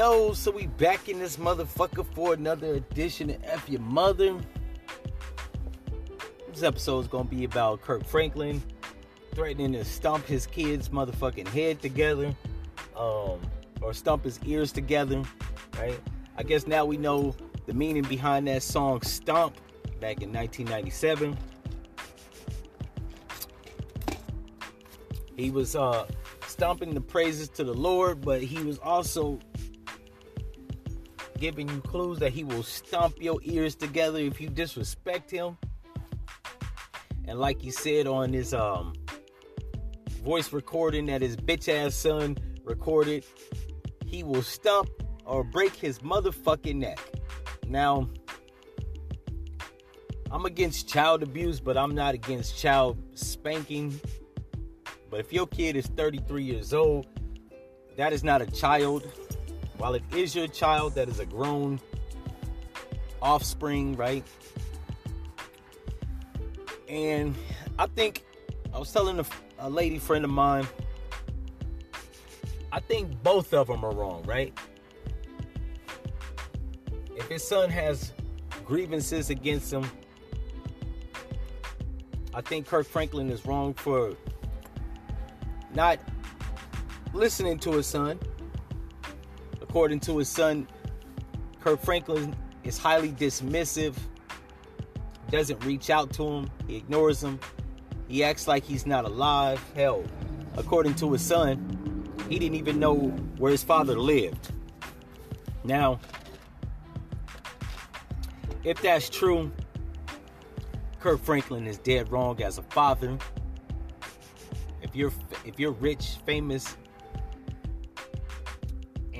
yo, so we back in this motherfucker for another edition of F Your Mother. This episode is gonna be about Kirk Franklin threatening to stomp his kid's motherfucking head together, um, or stomp his ears together, right? I guess now we know the meaning behind that song Stomp back in 1997. He was uh stomping the praises to the Lord, but he was also giving you clues that he will stomp your ears together if you disrespect him. And like he said on his um voice recording that his bitch ass son recorded, he will stomp or break his motherfucking neck. Now, I'm against child abuse, but I'm not against child spanking but if your kid is 33 years old, that is not a child. While it is your child, that is a grown offspring, right? And I think I was telling a, a lady friend of mine, I think both of them are wrong, right? If his son has grievances against him, I think Kirk Franklin is wrong for not listening to his son. According to his son, Kirk Franklin is highly dismissive, doesn't reach out to him, he ignores him, he acts like he's not alive. Hell, according to his son, he didn't even know where his father lived. Now, if that's true, Kirk Franklin is dead wrong as a father if you're if you're rich, famous,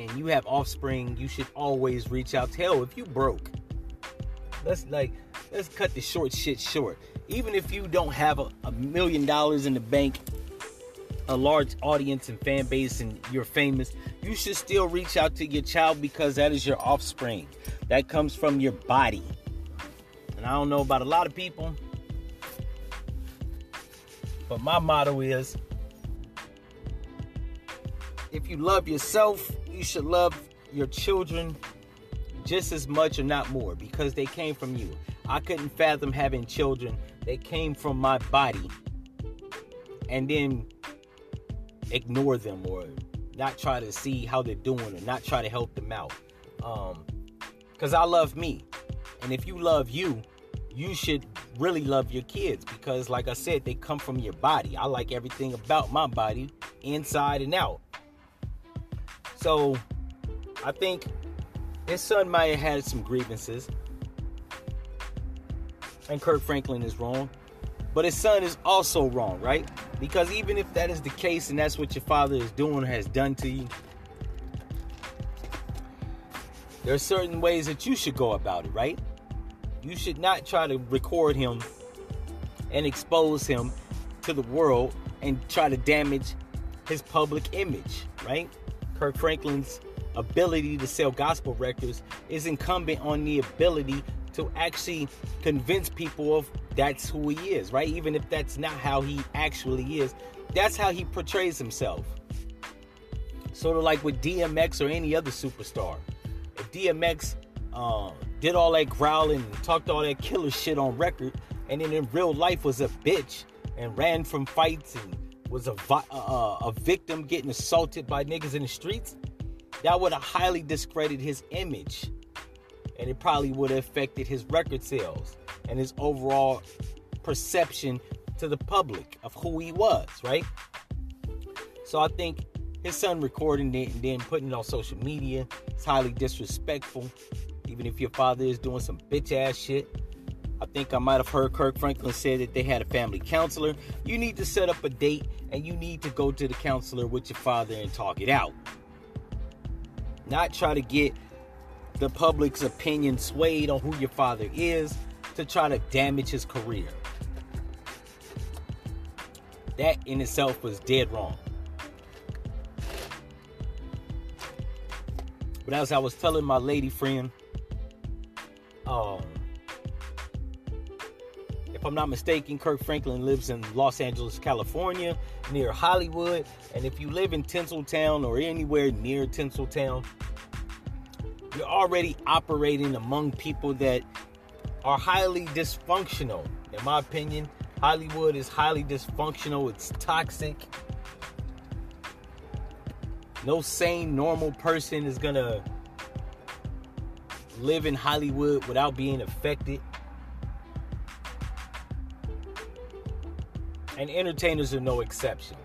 and you have offspring, you should always reach out. Hell, if you broke, let's like let's cut the short shit short. Even if you don't have a, a million dollars in the bank, a large audience and fan base, and you're famous, you should still reach out to your child because that is your offspring. That comes from your body. And I don't know about a lot of people, but my motto is if you love yourself, you should love your children just as much or not more because they came from you. I couldn't fathom having children that came from my body and then ignore them or not try to see how they're doing or not try to help them out. Um, because I love me. And if you love you, you should really love your kids because, like I said, they come from your body. I like everything about my body, inside and out. So, I think his son might have had some grievances. And Kirk Franklin is wrong. But his son is also wrong, right? Because even if that is the case and that's what your father is doing has done to you, there are certain ways that you should go about it, right? You should not try to record him and expose him to the world and try to damage his public image, right? Kirk Franklin's ability to sell gospel records is incumbent on the ability to actually convince people of that's who he is, right? Even if that's not how he actually is, that's how he portrays himself. Sort of like with DMX or any other superstar. If DMX um, did all that growling and talked all that killer shit on record, and then in real life was a bitch and ran from fights and was a, a victim getting assaulted by niggas in the streets, that would have highly discredited his image. And it probably would have affected his record sales and his overall perception to the public of who he was, right? So I think his son recording it and then putting it on social media is highly disrespectful. Even if your father is doing some bitch ass shit. I think I might have heard Kirk Franklin say that they had a family counselor. You need to set up a date and you need to go to the counselor with your father and talk it out. Not try to get the public's opinion swayed on who your father is to try to damage his career. That in itself was dead wrong. But as I was telling my lady friend, um, if I'm not mistaken, Kirk Franklin lives in Los Angeles, California, near Hollywood. And if you live in Tinseltown or anywhere near Tinseltown, you're already operating among people that are highly dysfunctional. In my opinion, Hollywood is highly dysfunctional, it's toxic. No sane, normal person is gonna live in Hollywood without being affected. And entertainers are no exception.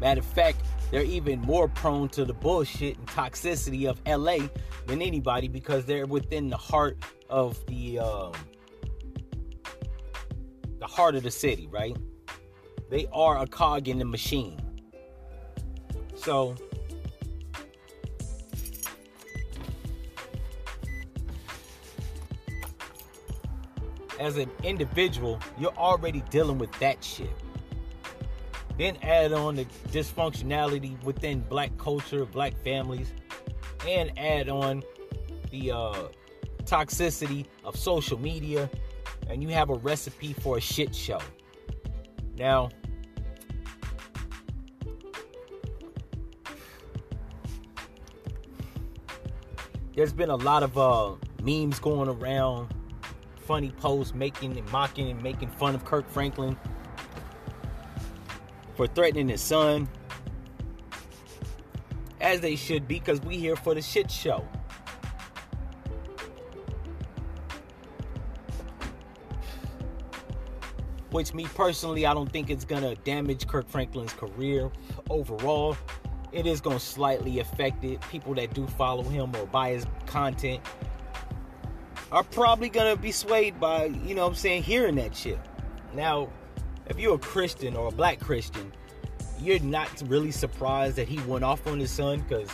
Matter of fact, they're even more prone to the bullshit and toxicity of LA than anybody because they're within the heart of the um, the heart of the city, right? They are a cog in the machine. So as an individual, you're already dealing with that shit. Then add on the dysfunctionality within black culture, black families, and add on the uh, toxicity of social media, and you have a recipe for a shit show. Now, there's been a lot of uh, memes going around, funny posts making and mocking and making fun of Kirk Franklin for threatening his son. As they should be, because we here for the shit show. Which, me personally, I don't think it's gonna damage Kirk Franklin's career overall. It is gonna slightly affect it. People that do follow him or buy his content are probably gonna be swayed by, you know what I'm saying, hearing that shit. Now, if you're a Christian or a black Christian, you're not really surprised that he went off on his son because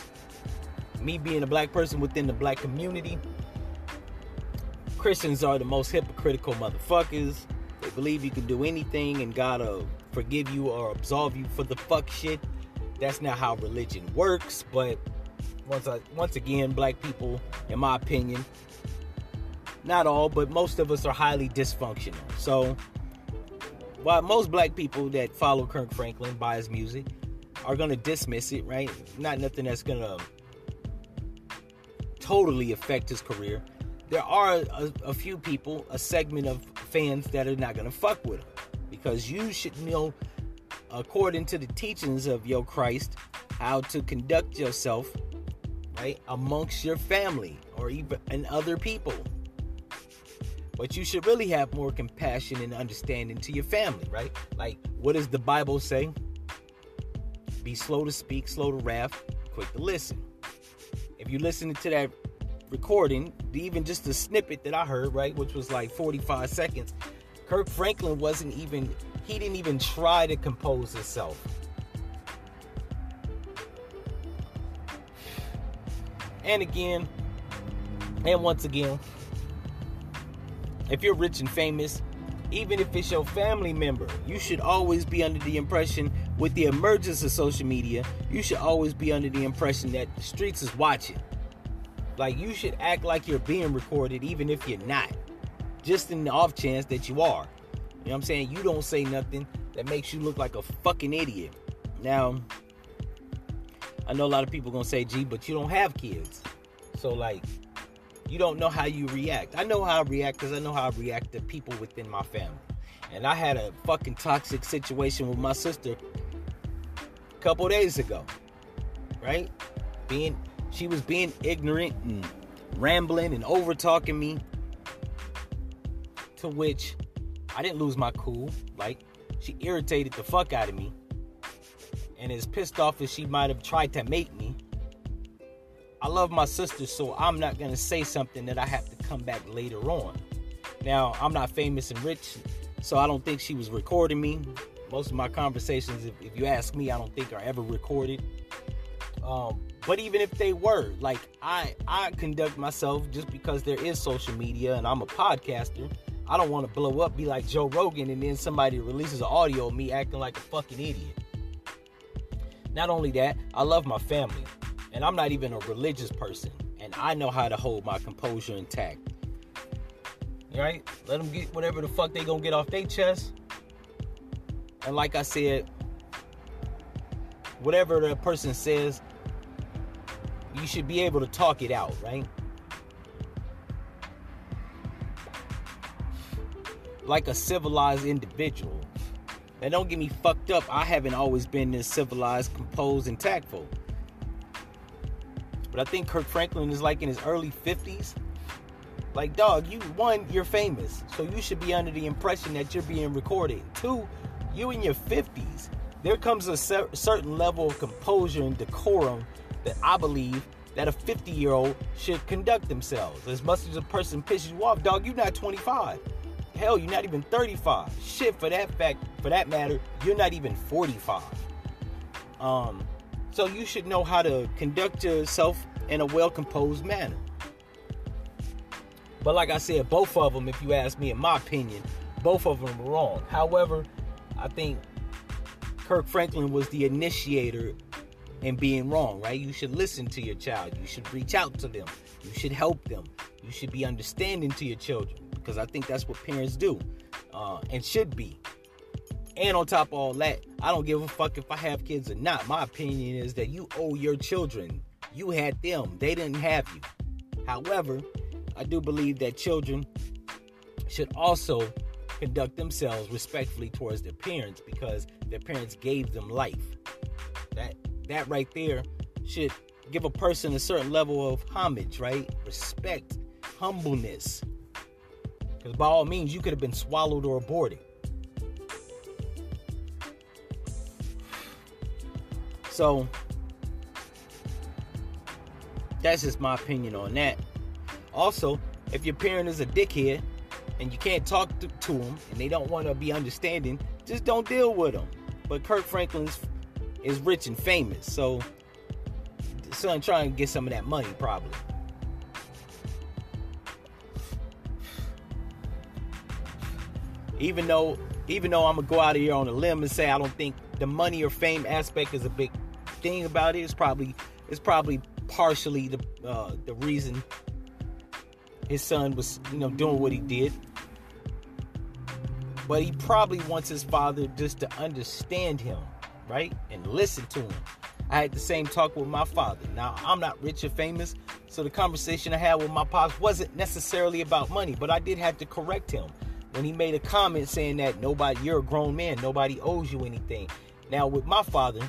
me being a black person within the black community, Christians are the most hypocritical motherfuckers. They believe you can do anything and God will forgive you or absolve you for the fuck shit. That's not how religion works, but once I, once again, black people, in my opinion, not all, but most of us are highly dysfunctional. So while most black people that follow Kirk Franklin buy his music are gonna dismiss it, right? Not nothing that's gonna totally affect his career. There are a, a few people, a segment of fans that are not gonna fuck with him because you should know, according to the teachings of your Christ, how to conduct yourself, right, amongst your family or even and other people. But you should really have more compassion and understanding to your family, right? Like, what does the Bible say? Be slow to speak, slow to wrath, quick to listen. If you listen to that recording, even just the snippet that I heard, right, which was like 45 seconds, Kirk Franklin wasn't even, he didn't even try to compose himself. And again, and once again, if you're rich and famous, even if it's your family member, you should always be under the impression with the emergence of social media, you should always be under the impression that the streets is watching. Like you should act like you're being recorded even if you're not. Just in the off chance that you are. You know what I'm saying? You don't say nothing that makes you look like a fucking idiot. Now, I know a lot of people gonna say, gee, but you don't have kids. So like you don't know how you react. I know how I react because I know how I react to people within my family. And I had a fucking toxic situation with my sister a couple days ago. Right? Being she was being ignorant and rambling and over talking me. To which I didn't lose my cool. Like she irritated the fuck out of me. And as pissed off as she might have tried to make me, love my sister, so I'm not gonna say something that I have to come back later on. Now, I'm not famous and rich, so I don't think she was recording me. Most of my conversations, if, if you ask me, I don't think are ever recorded. Um, but even if they were, like I, I conduct myself just because there is social media and I'm a podcaster. I don't want to blow up, be like Joe Rogan, and then somebody releases an audio of me acting like a fucking idiot. Not only that, I love my family and I'm not even a religious person, and I know how to hold my composure intact. Right? Let them get whatever the fuck they gonna get off their chest. And like I said, whatever the person says, you should be able to talk it out, right? Like a civilized individual. Now, don't get me fucked up. I haven't always been this civilized, composed, and tactful. But I think Kirk Franklin is like in his early 50s. Like, dog, you one, you're famous, so you should be under the impression that you're being recorded. Two, you in your 50s. There comes a certain level of composure and decorum that I believe that a 50 year old should conduct themselves. As much as a person pisses you off, dog, you're not 25. Hell, you're not even 35. Shit, for that fact, for that matter, you're not even 45. Um, so you should know how to conduct yourself in a well composed manner. But like I said, both of them, if you ask me, in my opinion, both of them were wrong. However, I think Kirk Franklin was the initiator in being wrong, right? You should listen to your child. You should reach out to them. You should help them. You should be understanding to your children because I think that's what parents do uh, and should be. And on top of all that, I don't give a fuck if I have kids or not. My opinion is that you owe your children. You had them, they didn't have you. However, I do believe that children should also conduct themselves respectfully towards their parents because their parents gave them life. That that right there should give a person a certain level of homage, right? Respect, humbleness. Because by all means, you could have been swallowed or aborted. So that's just my opinion on that. Also, if your parent is a dickhead and you can't talk to, to them and they don't want to be understanding, just don't deal with them. But Kirk Franklin's is rich and famous, so son trying to get some of that money probably. Even though even though I'm gonna go out of here on a limb and say I don't think the money or fame aspect is a big thing about it's probably it's probably partially the uh, the reason his son was, you know, doing what he did. But he probably wants his father just to understand him, right? And listen to him. I had the same talk with my father. Now, I'm not rich or famous, so the conversation I had with my pops wasn't necessarily about money, but I did have to correct him when he made a comment saying that nobody, you're a grown man, nobody owes you anything. Now, with my father,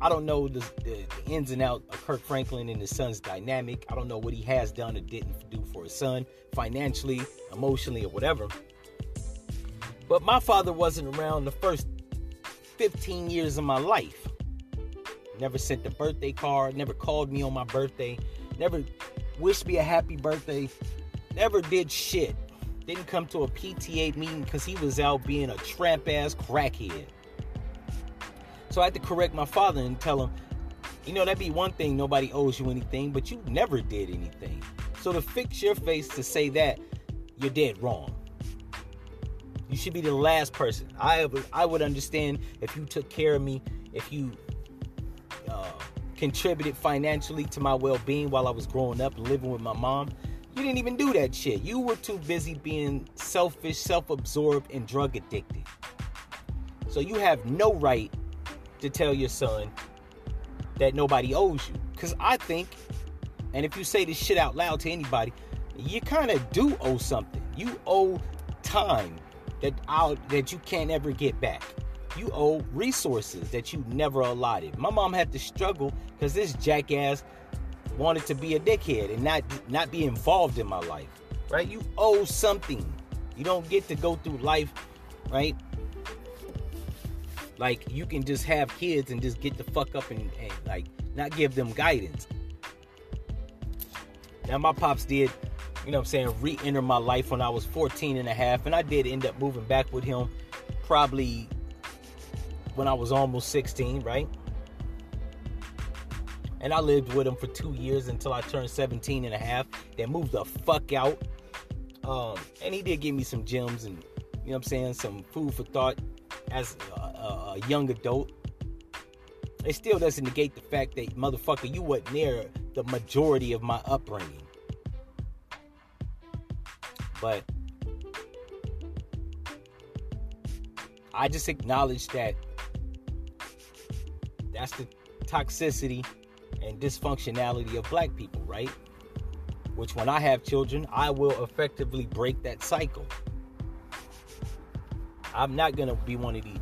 I don't know the, the, ins and outs of Kirk Franklin and his son's dynamic. I don't know what he has done or didn't do for his son, financially, emotionally, or whatever. But my father wasn't around the first 15 years of my life. Never sent a birthday card, never called me on my birthday, never wished me a happy birthday, never did shit. Didn't come to a PTA meeting because he was out being a tramp ass crackhead. So I had to correct my father and tell him, you know, that'd be one thing, nobody owes you anything, but you never did anything. So to fix your face to say that, you're dead wrong. You should be the last person. I I would understand if you took care of me, if you uh, contributed financially to my well-being while I was growing up and living with my mom. You didn't even do that shit. You were too busy being selfish, self-absorbed, and drug addicted. So you have no right to tell your son that nobody owes you. Because I think, and if you say this shit out loud to anybody, you kind of do owe something. You owe time that out that you can't ever get back. You owe resources that you never allotted. My mom had to struggle because this jackass wanted to be a dickhead and not not be involved in my life. Right? You owe something. You don't get to go through life, right? Like you can just have kids and just get the fuck up and, and like not give them guidance. Now my pops did, you know I'm saying, re-enter my life when I was 14 and a half. And I did end up moving back with him probably when I was almost 16, right? And I lived with him for two years until I turned 17 and a half. Then moved the fuck out. Um, and he did give me some gems and, you know I'm saying, some food for thought as uh, a young adult, it still doesn't negate the fact that motherfucker, you weren't near the majority of my upbringing. But I just acknowledge that that's the toxicity and dysfunctionality of black people, right? Which when I have children, I will effectively break that cycle. I'm not gonna be one of these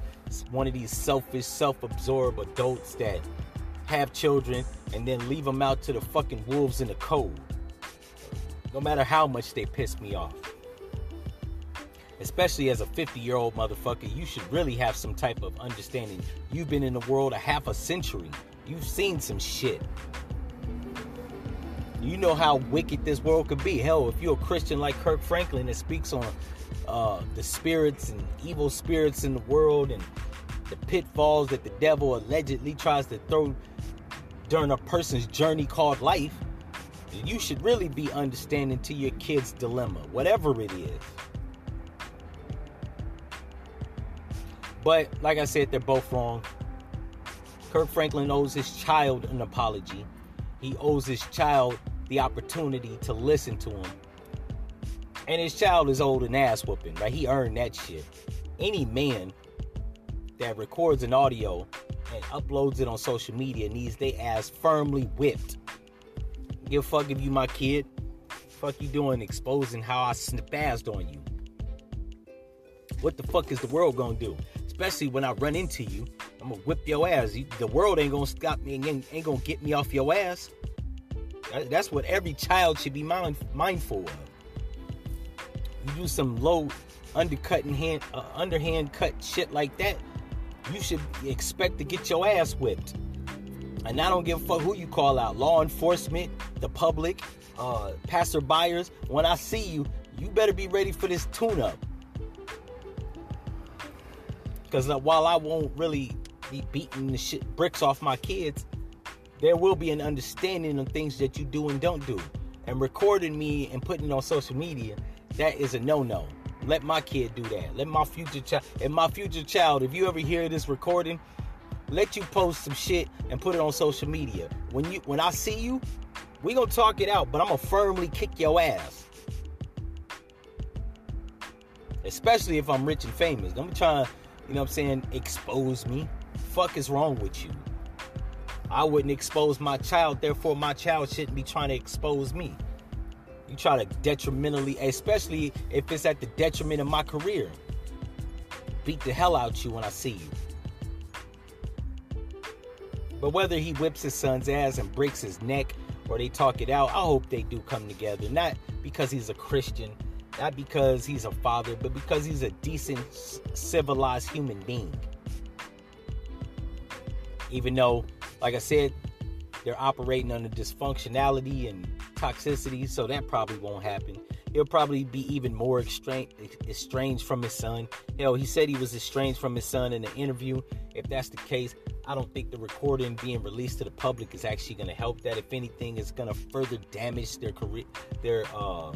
one of these selfish, self-absorbed adults that have children and then leave them out to the fucking wolves in the cold. No matter how much they piss me off. Especially as a 50 year old motherfucker, you should really have some type of understanding. You've been in the world a half a century, you've seen some shit. You know how wicked this world could be. Hell, if you're a Christian like Kirk Franklin that speaks on uh, the spirits and evil spirits in the world and the pitfalls that the devil allegedly tries to throw during a person's journey called life, you should really be understanding to your kid's dilemma, whatever it is. But like I said, they're both wrong. Kirk Franklin owes his child an apology. He owes his child the opportunity to listen to him. And his child is old and ass whooping, right? He earned that shit. Any man that records an audio and uploads it on social media needs they ass firmly whipped. Give a fuck if you my kid. Fuck you doing exposing how I spazzed on you. What the fuck is the world gonna do? Especially when I run into you, I'm gonna whip your ass. The world ain't gonna stop me and ain't gonna get me off your ass. That's what every child should be mind, mindful of. You do some low undercutting hand, uh, underhand cut shit like that, you should expect to get your ass whipped. And I don't give a fuck who you call out law enforcement, the public, uh, passerbyers. When I see you, you better be ready for this tune up. Because uh, while I won't really be beating the shit bricks off my kids, there will be an understanding of things that you do and don't do. And recording me and putting it on social media, that is a no no. Let my kid do that. Let my future child, and my future child, if you ever hear this recording, let you post some shit and put it on social media. When you, when I see you, we gonna talk it out, but I'm gonna firmly kick your ass. Especially if I'm rich and famous. Don't be trying, you know what I'm saying, expose me. Fuck is wrong with you? I wouldn't expose my child, therefore my child shouldn't be trying to expose me. You try to detrimentally, especially if it's at the detriment of my career. Beat the hell out you when I see you. But whether he whips his son's ass and breaks his neck or they talk it out, I hope they do come together. Not because he's a Christian, not because he's a father, but because he's a decent, civilized human being. Even though, like I said, they're operating under dysfunctionality and toxicity, so that probably won't happen. He'll probably be even more estranged from his son. Hell, he said he was estranged from his son in the interview. If that's the case, I don't think the recording being released to the public is actually going to help that. If anything, it's going to further damage their career, their uh,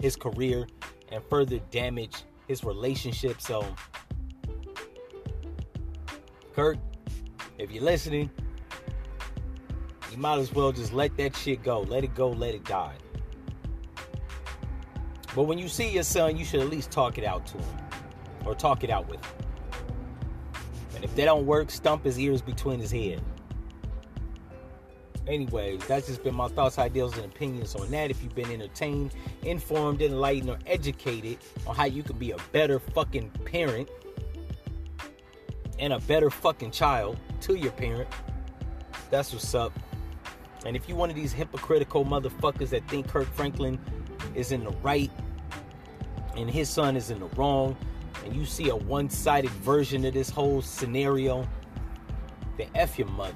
his career, and further damage his relationship. So, Kirk, if you're listening, you might as well just let that shit go. Let it go, let it die. But when you see your son, you should at least talk it out to him or talk it out with him. And if they don't work, stump his ears between his head. Anyways, that's just been my thoughts, ideals, and opinions on that. If you've been entertained, informed, enlightened, or educated on how you can be a better fucking parent and a better fucking child to your parent, that's what's up. And if you one of these hypocritical motherfuckers that think Kirk Franklin is in the right and his son is in the wrong, and you see a one-sided version of this whole scenario, then F your mother.